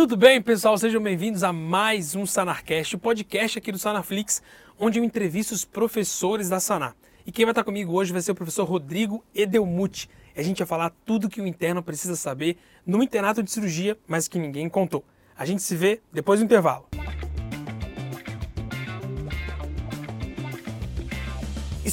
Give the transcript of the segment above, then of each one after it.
Tudo bem, pessoal? Sejam bem-vindos a mais um Sanarcast, o podcast aqui do Sanarflix, onde eu entrevisto os professores da Sanar. E quem vai estar comigo hoje vai ser o professor Rodrigo Edelmuth. A gente vai falar tudo que o interno precisa saber no internato de cirurgia, mas que ninguém contou. A gente se vê depois do intervalo.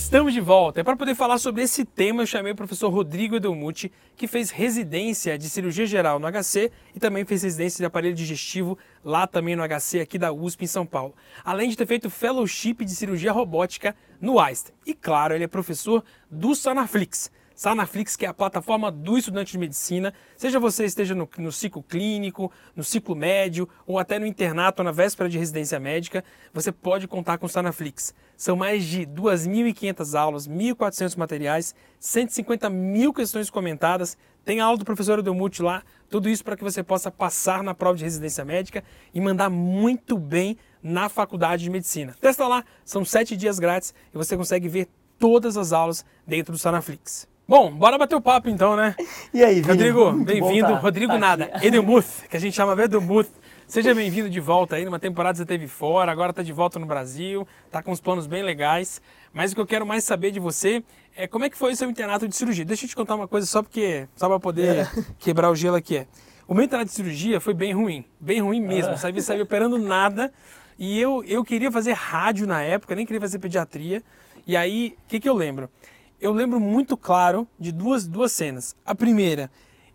Estamos de volta. E para poder falar sobre esse tema, eu chamei o professor Rodrigo Edelmuth, que fez residência de cirurgia geral no HC e também fez residência de aparelho digestivo lá também no HC aqui da USP em São Paulo. Além de ter feito fellowship de cirurgia robótica no Einstein. E claro, ele é professor do Sanaflix. Sanaflix, que é a plataforma do estudante de medicina, seja você esteja no, no, ciclo clínico, no ciclo médio ou até no internato na véspera de residência médica, você pode contar com o Sanaflix. São mais de 2.500 aulas, 1.400 materiais, 150 mil questões comentadas, tem a aula do professor Edelmute lá, tudo isso para que você possa passar na prova de residência médica e mandar muito bem na faculdade de medicina. Testa lá, são sete dias grátis e você consegue ver todas as aulas dentro do Sanaflix. Bom, bora bater o papo então, né? E aí, Vini? Rodrigo, bem-vindo. Tá, Rodrigo tá nada. Edelmuth, que a gente chama Edelmuth. Seja bem-vindo de volta aí, numa temporada você esteve fora, agora está de volta no Brasil, está com uns planos bem legais. Mas o que eu quero mais saber de você é como é que foi o seu internato de cirurgia. Deixa eu te contar uma coisa só porque só para poder É. quebrar o gelo aqui. É. O meu internato de cirurgia foi bem ruim, bem ruim mesmo. Ah. Sabia sair operando nada. E eu, eu queria fazer rádio na época, nem queria fazer pediatria. E aí, o que, que eu lembro? Eu lembro muito claro de duas, duas cenas. A primeira,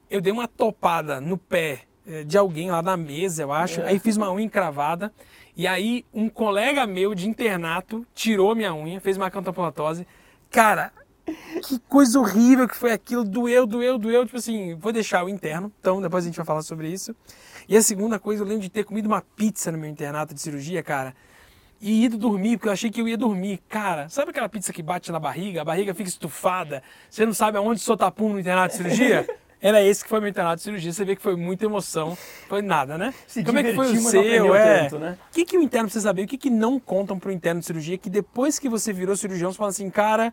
eu dei uma topada no pé eh, de alguém lá na mesa, eu acho. É. Aí fiz uma unha encravada. E aí um colega meu de internato tirou minha unha, fez uma cantopolatose. Cara, que coisa horrível que foi aquilo. Doeu, doeu, doeu. Tipo assim, vou deixar o interno. Então depois a gente vai falar sobre isso. E a segunda coisa, eu lembro de ter comido uma pizza no meu internato de cirurgia, cara. E ido dormir, porque eu achei que eu ia dormir. Cara, sabe aquela pizza que bate na barriga? A barriga fica estufada. Você não sabe aonde soltar pum no internato de cirurgia? Era esse que foi meu internato de cirurgia. Você vê que foi muita emoção. Foi nada, né? Se Como é que foi o seu? É. tanto, né? O que, que o interno precisa saber? O que, que não contam pro interno de cirurgia? Que depois que você virou cirurgião, você fala assim, cara,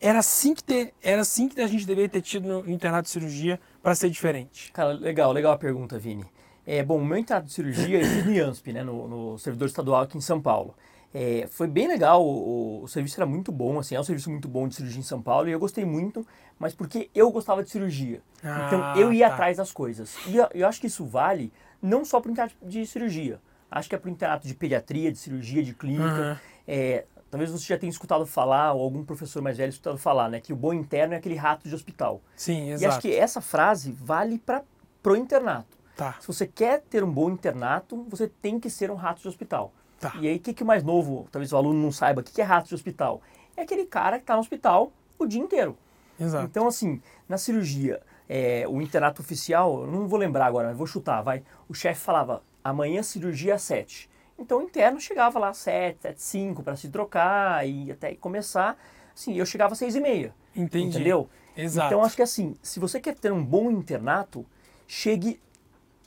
era assim que, ter, era assim que a gente deveria ter tido no internato de cirurgia para ser diferente. Cara, legal, legal a pergunta, Vini. É, bom, o meu internato de cirurgia eu fiz no IANSP, né, no, no servidor estadual aqui em São Paulo. É, foi bem legal, o, o serviço era muito bom, assim, é um serviço muito bom de cirurgia em São Paulo e eu gostei muito, mas porque eu gostava de cirurgia. Ah, então eu ia tá. atrás das coisas. E eu, eu acho que isso vale não só para o internato de cirurgia, acho que é para o internato de pediatria, de cirurgia, de clínica. Aham. É, talvez você já tenha escutado falar, ou algum professor mais velho escutado falar, né, que o bom interno é aquele rato de hospital. Sim, E exato. acho que essa frase vale para pro internato. Tá. Se você quer ter um bom internato, você tem que ser um rato de hospital. Tá. E aí, o que, que mais novo, talvez o aluno não saiba, o que, que é rato de hospital? É aquele cara que está no hospital o dia inteiro. Exato. Então, assim, na cirurgia, é, o internato oficial, eu não vou lembrar agora, mas vou chutar, vai. O chefe falava, amanhã cirurgia às 7. Então, o interno chegava lá às 7, 7, 5 para se trocar e até começar. Assim, eu chegava às 6 e meia. Entendi. Entendeu? Exato. Então, acho que assim, se você quer ter um bom internato, chegue.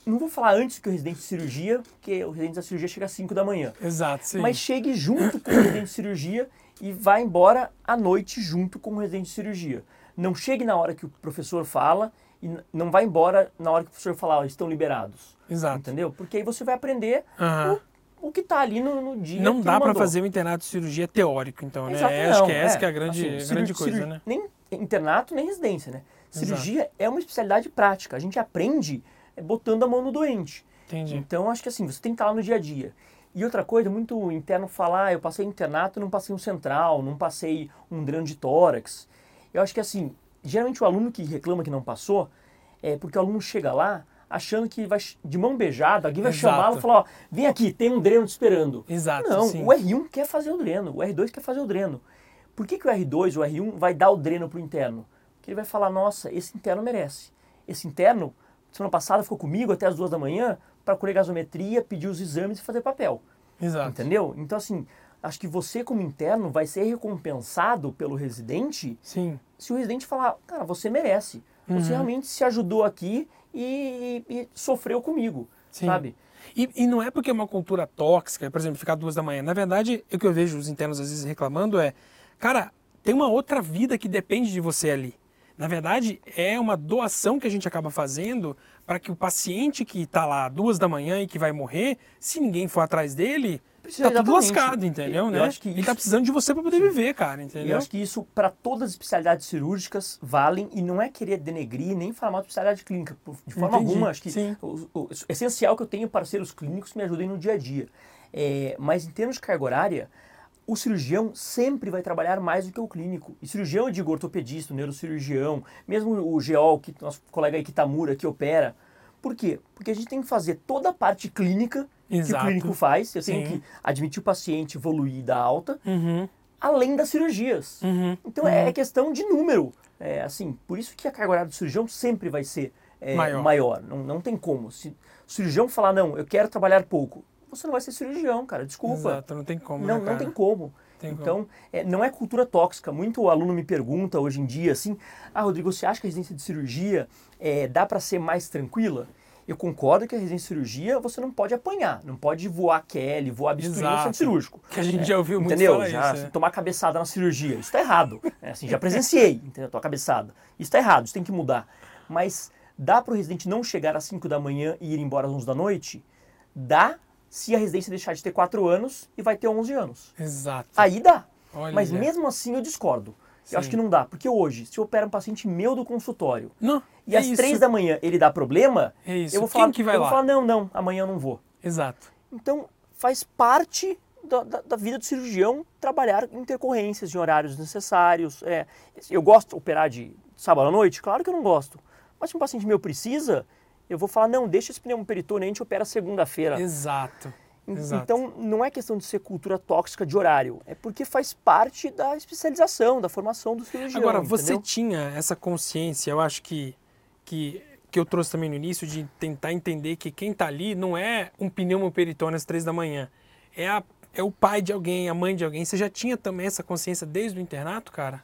Não vou falar antes que o residente de cirurgia, porque o residente da cirurgia chega às 5 da manhã. Exato, sim. Mas chegue junto com o residente de cirurgia e vá embora à noite junto com o residente de cirurgia. Não chegue na hora que o professor fala e não vá embora na hora que o professor falar, estão liberados. Exato. Entendeu? Porque aí você vai aprender Aham. o, o que está ali no, no dia. Não dá para fazer o internato de cirurgia teórico, então, né? Exato, Acho não, que é essa que é a grande, Assim, grande coisa, né? Nem internato, nem residência, né? Exato. Cirurgia é uma especialidade prática. A gente aprende é, botando a mão no doente. Entendi. Então, acho que assim, você tem que estar lá no dia a dia. E outra coisa, muito interno falar, ah, eu passei internato, não passei um central, não passei um dreno de tórax. Eu acho que assim, geralmente o aluno que reclama que não passou, é porque o aluno chega lá achando que vai de mão beijada, alguém vai chamá-lo e falar, ó, vem aqui, tem um dreno te esperando. Exato, Não, sim. o R1 quer fazer o dreno, o R2 quer fazer o dreno. Por que, que o R2, o R1 vai dar o dreno pro interno? Porque ele vai falar, nossa, esse interno merece. Esse interno, semana passada, ficou comigo até as duas da manhã para colher gasometria, pedir os exames e fazer papel. Exato. Entendeu? Então, assim, acho que você, como interno, vai ser recompensado pelo residente Sim. se o residente falar, cara, você merece. Uhum. Você realmente se ajudou aqui e, e sofreu comigo, Sim. sabe? E, e não é porque é uma cultura tóxica, por exemplo, ficar duas da manhã. Na verdade, o que eu vejo os internos às vezes reclamando é, cara, tem uma outra vida que depende de você ali. Na verdade, é uma doação que a gente acaba fazendo para que o paciente que está lá duas da manhã e que vai morrer, se ninguém for atrás dele, Precisa- tá tudo lascado, entendeu? Eu né? acho que Ele isso- tá precisando de você para poder viver, cara, entendeu? eu acho que isso, para todas as especialidades cirúrgicas, valem e não é querer denegrir nem falar mal de especialidade clínica. De forma Entendi, alguma, acho que sim. o, o- é essencial que eu tenha parceiros clínicos que me ajudem no dia a dia. É, mas em termos de carga horária, o cirurgião sempre vai trabalhar mais do que o clínico. E cirurgião, eu digo ortopedista, neurocirurgião, mesmo o geol, que nosso colega aí Kitamura, que opera. Por quê? Porque a gente tem que fazer toda a parte clínica que o Exato. clínico faz. Eu tenho Sim. que admitir o paciente, evoluir dar alta Uhum, além das cirurgias. uhum. Então é é questão de número. É, assim, por isso que a carga horária do cirurgião sempre vai ser é, Maior. maior. Não, não tem como. Se o cirurgião falar, não, eu quero trabalhar pouco, você não vai ser cirurgião, cara. Desculpa. Exato, não tem como, Não, né, não tem como. Tem como. então, é, não é cultura tóxica. Muito aluno me pergunta hoje em dia assim: Ah, Rodrigo, você acha que a residência de cirurgia é, dá para ser mais tranquila? Eu concordo que a residência de cirurgia você não pode apanhar, não pode voar Kelly, voar bisturi no centro cirúrgico. Que a gente já ouviu muito Entendeu? Já isso. é. tomar cabeçada na cirurgia. Isso tá errado. É, assim, já presenciei, entendeu? Tomar cabeçada. Isso tá errado, isso tem que mudar. Mas dá para o residente não chegar às 5 da manhã e ir embora às 11 da noite? Dá se a residência deixar de ter 4 anos e vai ter 11 anos. Exato. Aí dá. Olha. Mas mesmo assim eu discordo. Sim. Eu acho que não dá. Porque hoje, se eu opero um paciente meu do consultório Não, e é às. 3 da manhã ele dá problema, É isso. eu vou Quem falar, que vai eu vou lá? falar, não, não, amanhã eu não vou. Exato. Então, faz parte da, da- da vida do cirurgião trabalhar intercorrências de horários necessários. É, eu gosto de operar de sábado à noite? Claro que eu não gosto. Mas se um paciente meu precisa, eu vou falar, não, deixa esse pneumo peritônio, a gente opera segunda-feira. Exato. Exato. Então, não é questão de ser cultura tóxica de horário, é porque faz parte da especialização, da formação do cirurgião. Agora, você entendeu? tinha essa consciência, eu acho que, que, que eu trouxe também no início, de tentar entender que quem tá ali não é um pneumo peritônio às três da manhã. É, a, é o pai de alguém, a mãe de alguém. Você já tinha também essa consciência desde o internato, cara?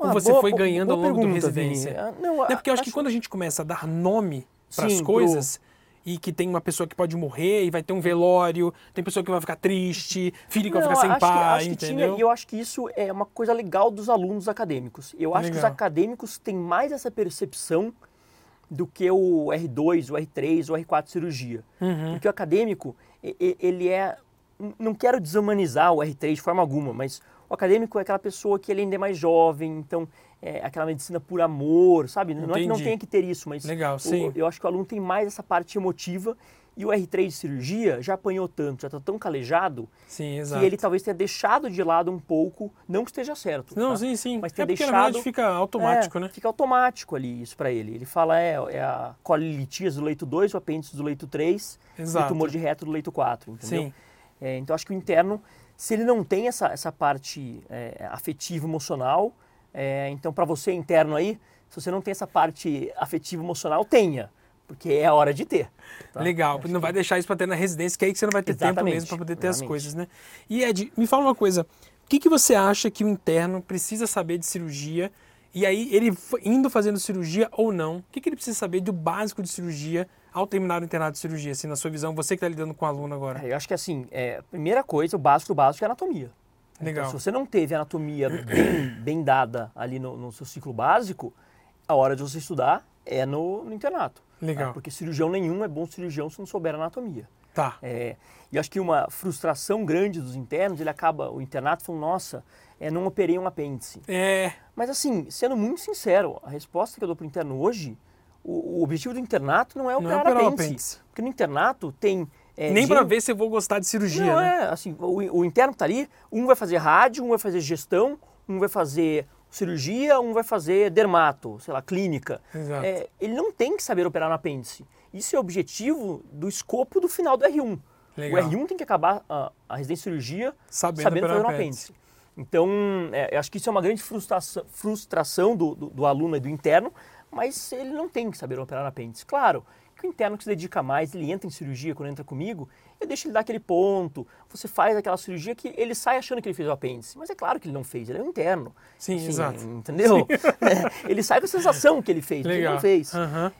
Uma ou você boa- foi ganhando ao longo pergunta, residência? Vini. Ah, Não, é porque eu acho, que quando a gente começa a dar nome para as pro- coisas e que tem uma pessoa que pode morrer e vai ter um velório, tem pessoa que vai ficar triste, filho que vai Não, ficar sem que- pai, que tinha, entendeu? e eu acho que isso é uma coisa legal dos alunos acadêmicos. Eu acho que os Legal. acadêmicos têm mais essa percepção do que o R2, o R3, o R4 cirurgia. Uhum. Porque o acadêmico, ele é... Não quero desumanizar o R3 de forma alguma, mas o acadêmico é aquela pessoa que ele ainda é mais jovem, então é aquela medicina por amor, sabe? Não é que não Entendi. tenha que ter isso, mas Legal, o- sim. eu acho que o aluno tem mais essa parte emotiva e o R3 de cirurgia já apanhou tanto, já está tão calejado Sim, exato. que ele talvez tenha deixado de lado um pouco, não que esteja certo. Não, tá? sim, sim. Mas é ter porque deixado. verdade fica automático, É, né? Fica automático ali isso para ele. Ele fala é, é a colilitíase do leito 2, o apêndice do leito 3 e o tumor de reto do leito 4, entendeu? Sim. É, então acho que o interno, se ele não tem essa, essa parte é, afetiva emocional, é, então para você interno aí, se você não tem essa parte afetiva emocional, tenha, porque é a hora de ter. tá? Legal, Acho não vai deixar isso para ter na residência, que é aí que você não vai ter tempo Exatamente, mesmo para poder ter as exatamente. coisas, né? E Ed, me fala uma coisa, o que, que você acha que o interno precisa saber de cirurgia? E aí, ele indo fazendo cirurgia ou não, o que, que ele precisa saber do básico de cirurgia ao terminar o internato de cirurgia, assim, na sua visão, você que está lidando com o aluno agora? É, Eu acho que assim, é, a primeira coisa, o básico do básico é a anatomia. Legal. Então, se você não teve a anatomia bem, bem dada ali no, no seu ciclo básico, a hora de você estudar é no, no internato. tá? Legal. Porque cirurgião nenhum é bom cirurgião se não souber anatomia. Tá. É, e acho que uma frustração grande dos internos, ele acaba, o internato falando, nossa, é, não operei um apêndice. É, Mas assim, sendo muito sincero, a resposta que eu dou para o interno hoje, o, o objetivo do internato não é Não é operar, operar apêndice, apêndice. Porque no internato tem... é, nem gente- para ver se eu vou gostar de cirurgia, não, né? é, assim, o, o interno tá ali, um vai fazer rádio, um vai fazer gestão, um vai fazer cirurgia, um vai fazer dermato, sei lá, clínica. Exato. É, ele não tem que saber operar no apêndice. Isso é objetivo do escopo do final do R1. Legal. O R1 tem que acabar a, a residência de cirurgia Sabendo sabendo, fazer no apêndice. Então, é, eu acho que isso é uma grande frustração, frustração do, do, do aluno e do interno, mas ele não tem que saber operar apêndice. Claro que o interno que se dedica mais, ele entra em cirurgia quando entra comigo, eu deixo ele dar aquele ponto, você faz aquela cirurgia que ele sai achando que ele fez o apêndice. Mas é claro que ele não fez, ele é um interno. Sim, exato. Entendeu? É, ele sai com a sensação que ele fez, mas ele Legal. não fez.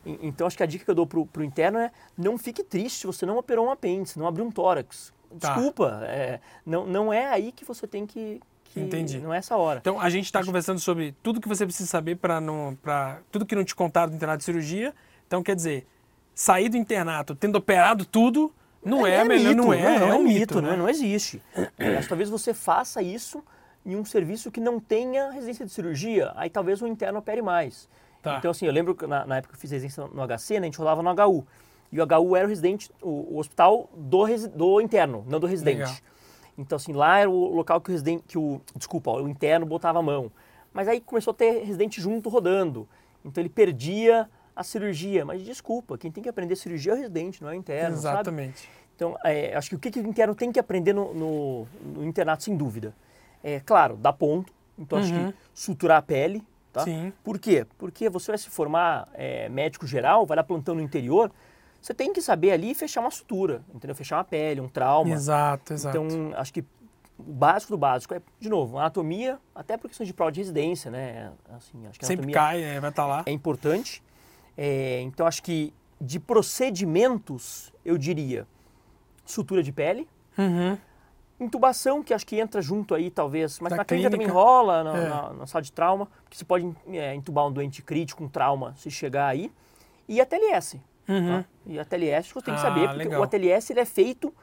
E- Então, acho que a dica que eu dou pro, pro interno é não fique triste se você não operou um apêndice, não abriu um tórax. Tá. Desculpa, é, não, não é aí que você tem que, que Entendi. não é essa hora. Então a gente está conversando sobre tudo que você precisa saber para não, para tudo que não te contaram do internato de cirurgia. Então quer dizer, sair do internato tendo operado tudo não é, melhor, mito, não é, não, é, é um mito, mito, não, né? é- não existe. Mas talvez você faça isso em um serviço que não tenha residência de cirurgia, aí talvez o interno opere mais. Tá. Então assim, eu lembro que na, na época que eu fiz residência no HC, né, a gente rodava no HU. E o HU era o residente, o, o hospital do, resi- do interno, não do residente. Legal. Então assim, lá era o local que o residente, que o, desculpa, o interno botava a mão. Mas aí começou a ter residente junto rodando. Então ele perdia a cirurgia. Mas desculpa, quem tem que aprender cirurgia é o residente, não é o interno, sabe? Exatamente. Então, é, acho que o que, que o interno tem que aprender no, no- no internato, sem dúvida? É, claro, dar ponto. Então, acho Uhum. que suturar a pele. Tá? Sim. Por quê? Porque você vai se formar é, médico geral, vai dar plantão no interior, você tem que saber ali fechar uma sutura, entendeu? Fechar uma pele, um trauma. Exato, exato. Então, acho que o básico do básico é, de novo, anatomia, até por questões de prova de residência, né? Assim, acho que Sempre cai, é, vai estar lá. é importante. É, então, acho que de procedimentos, eu diria sutura de pele, Uhum. intubação, que acho que entra junto aí, talvez, mas Da na clínica, também clínica. rola, na, É. na- na sala de trauma, porque você pode é, intubar um doente crítico, um trauma, se chegar aí. E a TLS. Uhum. Tá? E a TLS você tem que Ah, saber, porque legal. o ATLS ele é feito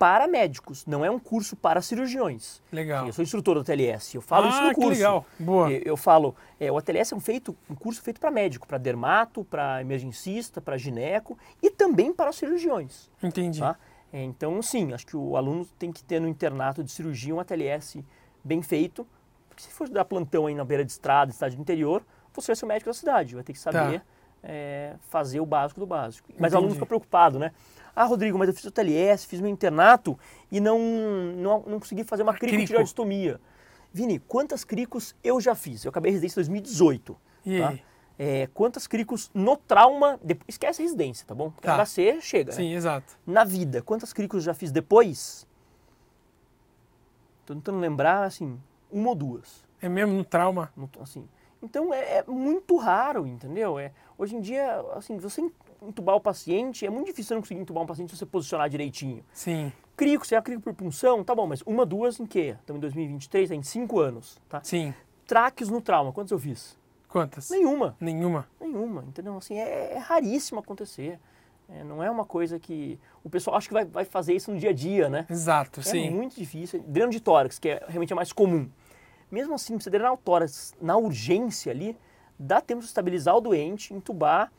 para médicos, não é um curso para cirurgiões. Legal. Eu sou instrutor do TLS, eu falo isso ah, no que curso. legal. Boa. Eu, eu falo, é, o ATLS é um, feito, um curso feito para médico, para dermato, para emergencista, para gineco e também para cirurgiões. Entendi. Tá? É, então, sim, acho que o aluno tem que ter no internato de cirurgia um ATLS bem feito, porque se for dar plantão aí na beira de estrada, cidade do interior, você vai ser o médico da cidade, vai ter que saber é, fazer o básico do básico. Mas o aluno Entendi. fica preocupado, né? Ah, Rodrigo, mas eu fiz o TLS, fiz meu internato e não, não, não consegui fazer uma Crico. cricotireoidostomia. Vini, quantas cricos eu já fiz? Eu acabei a residência em 2018. E tá? É, quantas cricos no trauma, depois, esquece a residência, tá bom? Porque Tá. HC chega, né? Sim, exato. Na vida, quantas cricos eu já fiz depois? Tô tentando lembrar, assim, uma ou duas. É mesmo no trauma. tô- Assim. Então é, é muito raro, entendeu? É, hoje em dia, assim, você entubar o paciente, é muito difícil você não conseguir entubar um paciente se você posicionar direitinho. Sim, Crico, você é crico por punção, tá bom, mas uma, duas em quê? Estamos em 2023, tem cinco anos, tá? sim. Traques no trauma, quantos eu fiz? Quantas? Nenhuma. Nenhuma. Nenhuma, entendeu? Assim, é, é raríssimo acontecer. É, não é uma coisa que o pessoal acha que vai, vai fazer isso no dia a dia, né? Exato, É sim. muito difícil. Dreno de tórax, que é realmente é mais comum. Mesmo assim, você drenar o tórax na urgência ali, dá tempo de estabilizar o doente, entubar,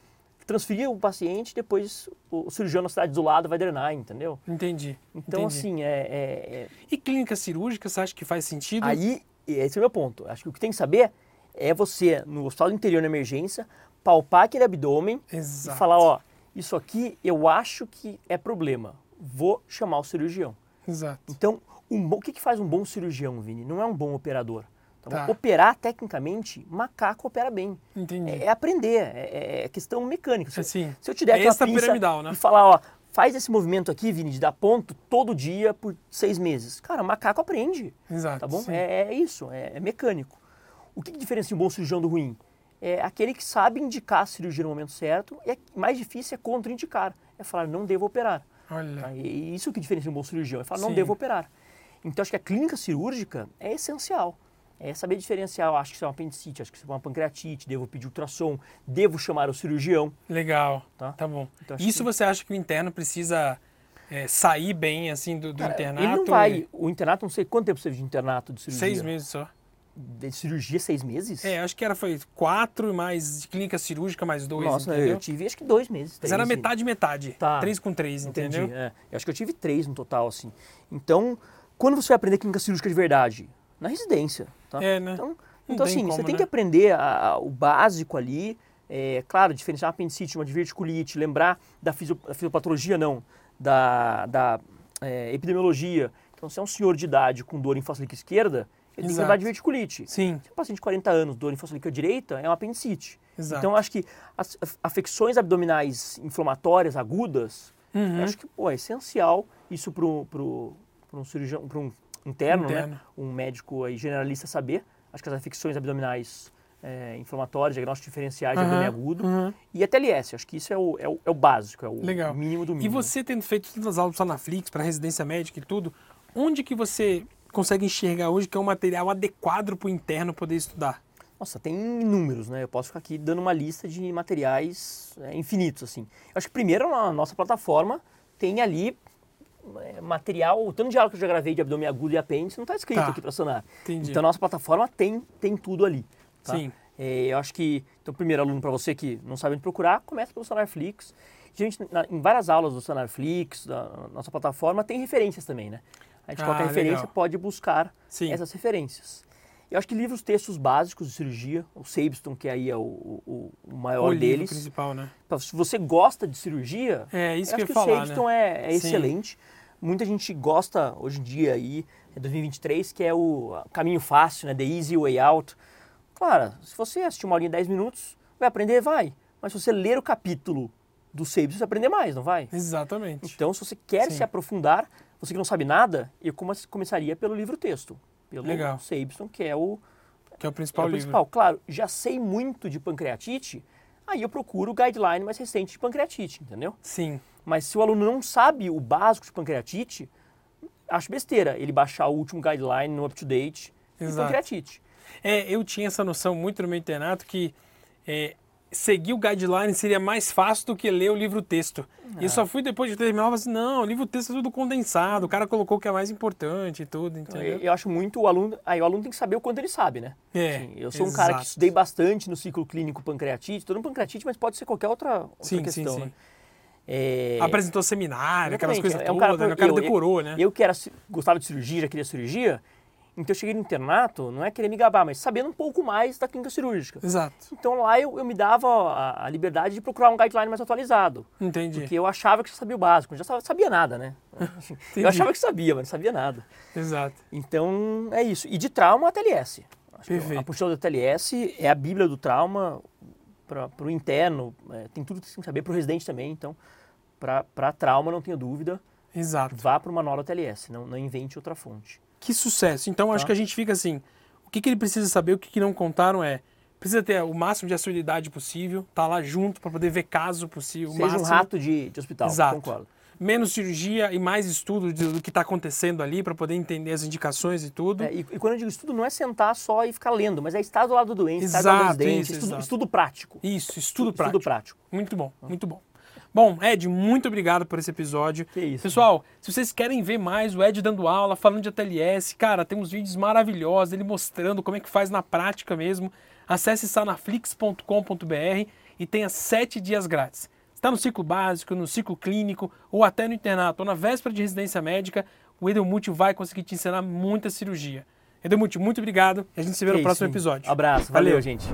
transferir o paciente, depois o, cirurgião na cidade do lado vai drenar, entendeu? Entendi. Então, entendi. assim, é, é- é- E clínica cirúrgica, você acha que faz sentido? aí, esse é o meu ponto. Acho que o que tem que saber é você, no hospital do interior na emergência, palpar aquele abdômen, Exato. e falar, ó, isso aqui eu acho que é problema. Vou chamar o cirurgião. Exato. Então, um o que, que faz um bom cirurgião, Vini? Não é um bom operador. Bom? Tá. Operar, tecnicamente, macaco opera bem. Entendi. É, é aprender, é, é questão mecânica. Se, Assim, se eu te der aqui uma extrapiramidal, pinça né? e falar, ó, faz esse movimento aqui, Vini, de dar ponto todo dia por seis meses. Cara, macaco aprende. Exato. Tá bom? É, é isso, é, é mecânico. O que, que diferencia um bom cirurgião do ruim? É aquele que sabe indicar a cirurgia no momento certo e é, mais difícil é contraindicar. É falar, não devo operar. Olha. Tá? E é isso que diferencia um bom cirurgião. É falar, não Sim. devo operar. Então, acho que a clínica cirúrgica é essencial. É saber diferenciar, eu acho que isso é uma apendicite, acho que isso é uma pancreatite, devo pedir ultrassom, devo chamar o cirurgião. Legal. Tá. Tá, bom. Então, Isso que- você acha que o interno precisa é, sair bem, assim, do, do Cara, internato? Ele não vai, o internato, não sei quanto tempo você teve de internato de cirurgia. Seis meses só. De cirurgia, seis meses? É, acho que era, foi quatro mais de clínica cirúrgica mais dois, Nossa, entendeu? eu tive acho que dois meses. Mas três, era e- metade, metade. Tá. Três com três, Entendi. entendeu? É. Eu acho que eu tive três no total, assim. Então, quando você vai aprender clínica cirúrgica de verdade? Na residência, tá? É, né? Então, então tem assim, como, você tem né? que aprender a- a- o básico ali. É, claro, diferenciar uma apendicite, uma diverticulite, lembrar da, fisio, da fisiopatologia, não, da, da é, epidemiologia. Então, se é um senhor de idade com dor em face líquica esquerda, ele tem que Exato. lembrar de diverticulite. Sim, Se é um paciente de 40 anos, dor em face líquica direita, é uma apendicite. exato. Então, acho que as afecções abdominais inflamatórias agudas, Uhum. eu acho que pô, é essencial isso para um cirurgião, para um interno, Interno. né? um médico aí, generalista saber. Acho que as afecções abdominais é, inflamatórias, diagnósticos diferenciais de Aham, abdômen agudo uhum. e a TLS. Acho que isso é o, é o, é o básico, é o Legal. mínimo do E mínimo. você tendo feito tantas aulas só na Flix, para residência médica e tudo, onde que você consegue enxergar hoje que é um material adequado para o interno poder estudar? Nossa, tem inúmeros, né? Eu posso ficar aqui dando uma lista de materiais é, infinitos, assim. Eu acho que primeiro na nossa plataforma tem ali material, o tanto de aula que eu já gravei de abdômen agudo e apêndice não está escrito Tá. aqui para Sonar. Entendi. Então a nossa plataforma tem, tem tudo ali. Tá? Sim. É, eu acho que, então, primeiro aluno para você que não sabe onde procurar, começa pelo Sonarflix. Gente, na- em várias aulas do Sonarflix, da nossa plataforma, tem referências também, né? A gente Ah, coloca referência, legal. pode buscar Sim. essas referências. Eu acho que livros, textos básicos de cirurgia, o Sabiston, que aí é o, o, o maior o livro deles. principal, né? Se você gosta de cirurgia, É, isso eu que acho eu que ia o falar, Sabiston né? é, é excelente. Muita gente gosta hoje em dia aí, é 2023, que é o caminho fácil, né? The Easy Way Out. Claro, se você assistir uma aulinha de 10 minutos, vai aprender, vai. Mas se você ler o capítulo do Sabiston, você vai aprender mais, não vai? Exatamente. Então, se você quer Sim. se aprofundar, você que não sabe nada, eu come- começaria pelo livro texto, pelo Legal. Sabiston, que é o, Que é o é principal o livro. principal. Claro, já sei muito de pancreatite, aí eu procuro o guideline mais recente de pancreatite, entendeu? Sim. Mas se o aluno não sabe o básico de pancreatite, acho besteira ele baixar o último guideline no up-to-date de pancreatite. É, eu tinha essa noção muito no meu internato que é, seguir o guideline seria mais fácil do que ler o livro-texto. E eu só fui depois de terminar, eu falei assim, não, o livro-texto é tudo condensado, o cara colocou o que é mais importante e tudo, Então, entendeu? eu, eu acho muito o aluno. Aí o aluno tem que saber o quanto ele sabe, né? É, Assim, eu sou um cara que exato. estudei bastante no ciclo clínico pancreatite, todo pancreatite, mas pode ser qualquer outra, outra Sim, sim, questão, sim. né? É, Apresentou seminário, aquelas exatamente, coisas é um cara né? o cara eu- eu- decorou, né? Eu que era, gostava de cirurgia, já queria cirurgia, então eu cheguei no internato, não é querer me gabar, mas sabendo um pouco mais da clínica cirúrgica. Exato, Então lá eu, eu me dava a, a liberdade de procurar um guideline mais atualizado. entendi. Porque eu achava que já sabia o básico, já sabia, nada, né? Eu achava que sabia, mas não sabia nada. Exato. Então é isso. E de trauma, a TLS. Acho Perfeito. a apostila da TLS é a bíblia do trauma para o interno, é, tem tudo que você tem que saber, para o residente também. Então, para trauma, não tenha dúvida, Exato. vá para uma nova TLS, não, não invente outra fonte. Que sucesso. Então acho Tá. que a gente fica assim, o que, que ele precisa saber, o que, que não contaram é, precisa ter o máximo de assiduidade possível, tá lá junto para poder ver caso possível, Seja máximo. um rato de, de hospital, Exato. concordo. menos cirurgia e mais estudo de- do que está acontecendo ali para poder entender as indicações e tudo. É, e, e quando eu digo estudo, não é sentar só e ficar lendo, mas é estar do lado do doente, estar do lado do residente, isso, estudo, estudo prático. Isso, estudo prático. Estudo prático. Muito bom, muito bom. Bom, Ed, muito obrigado por esse episódio. Que isso. Pessoal, se vocês querem ver mais o Ed dando aula, falando de ATLS, cara, tem uns vídeos maravilhosos, ele mostrando como é que faz na prática mesmo. Acesse sanaflix.com.br e tenha sete dias grátis. Está no ciclo básico, no ciclo clínico, ou até no internato, ou na véspera de residência médica, o Edelmute vai conseguir te ensinar muita cirurgia. Edelmute, muito obrigado e a gente se vê Que no isso, próximo episódio. Abraço, valeu, Valeu. gente.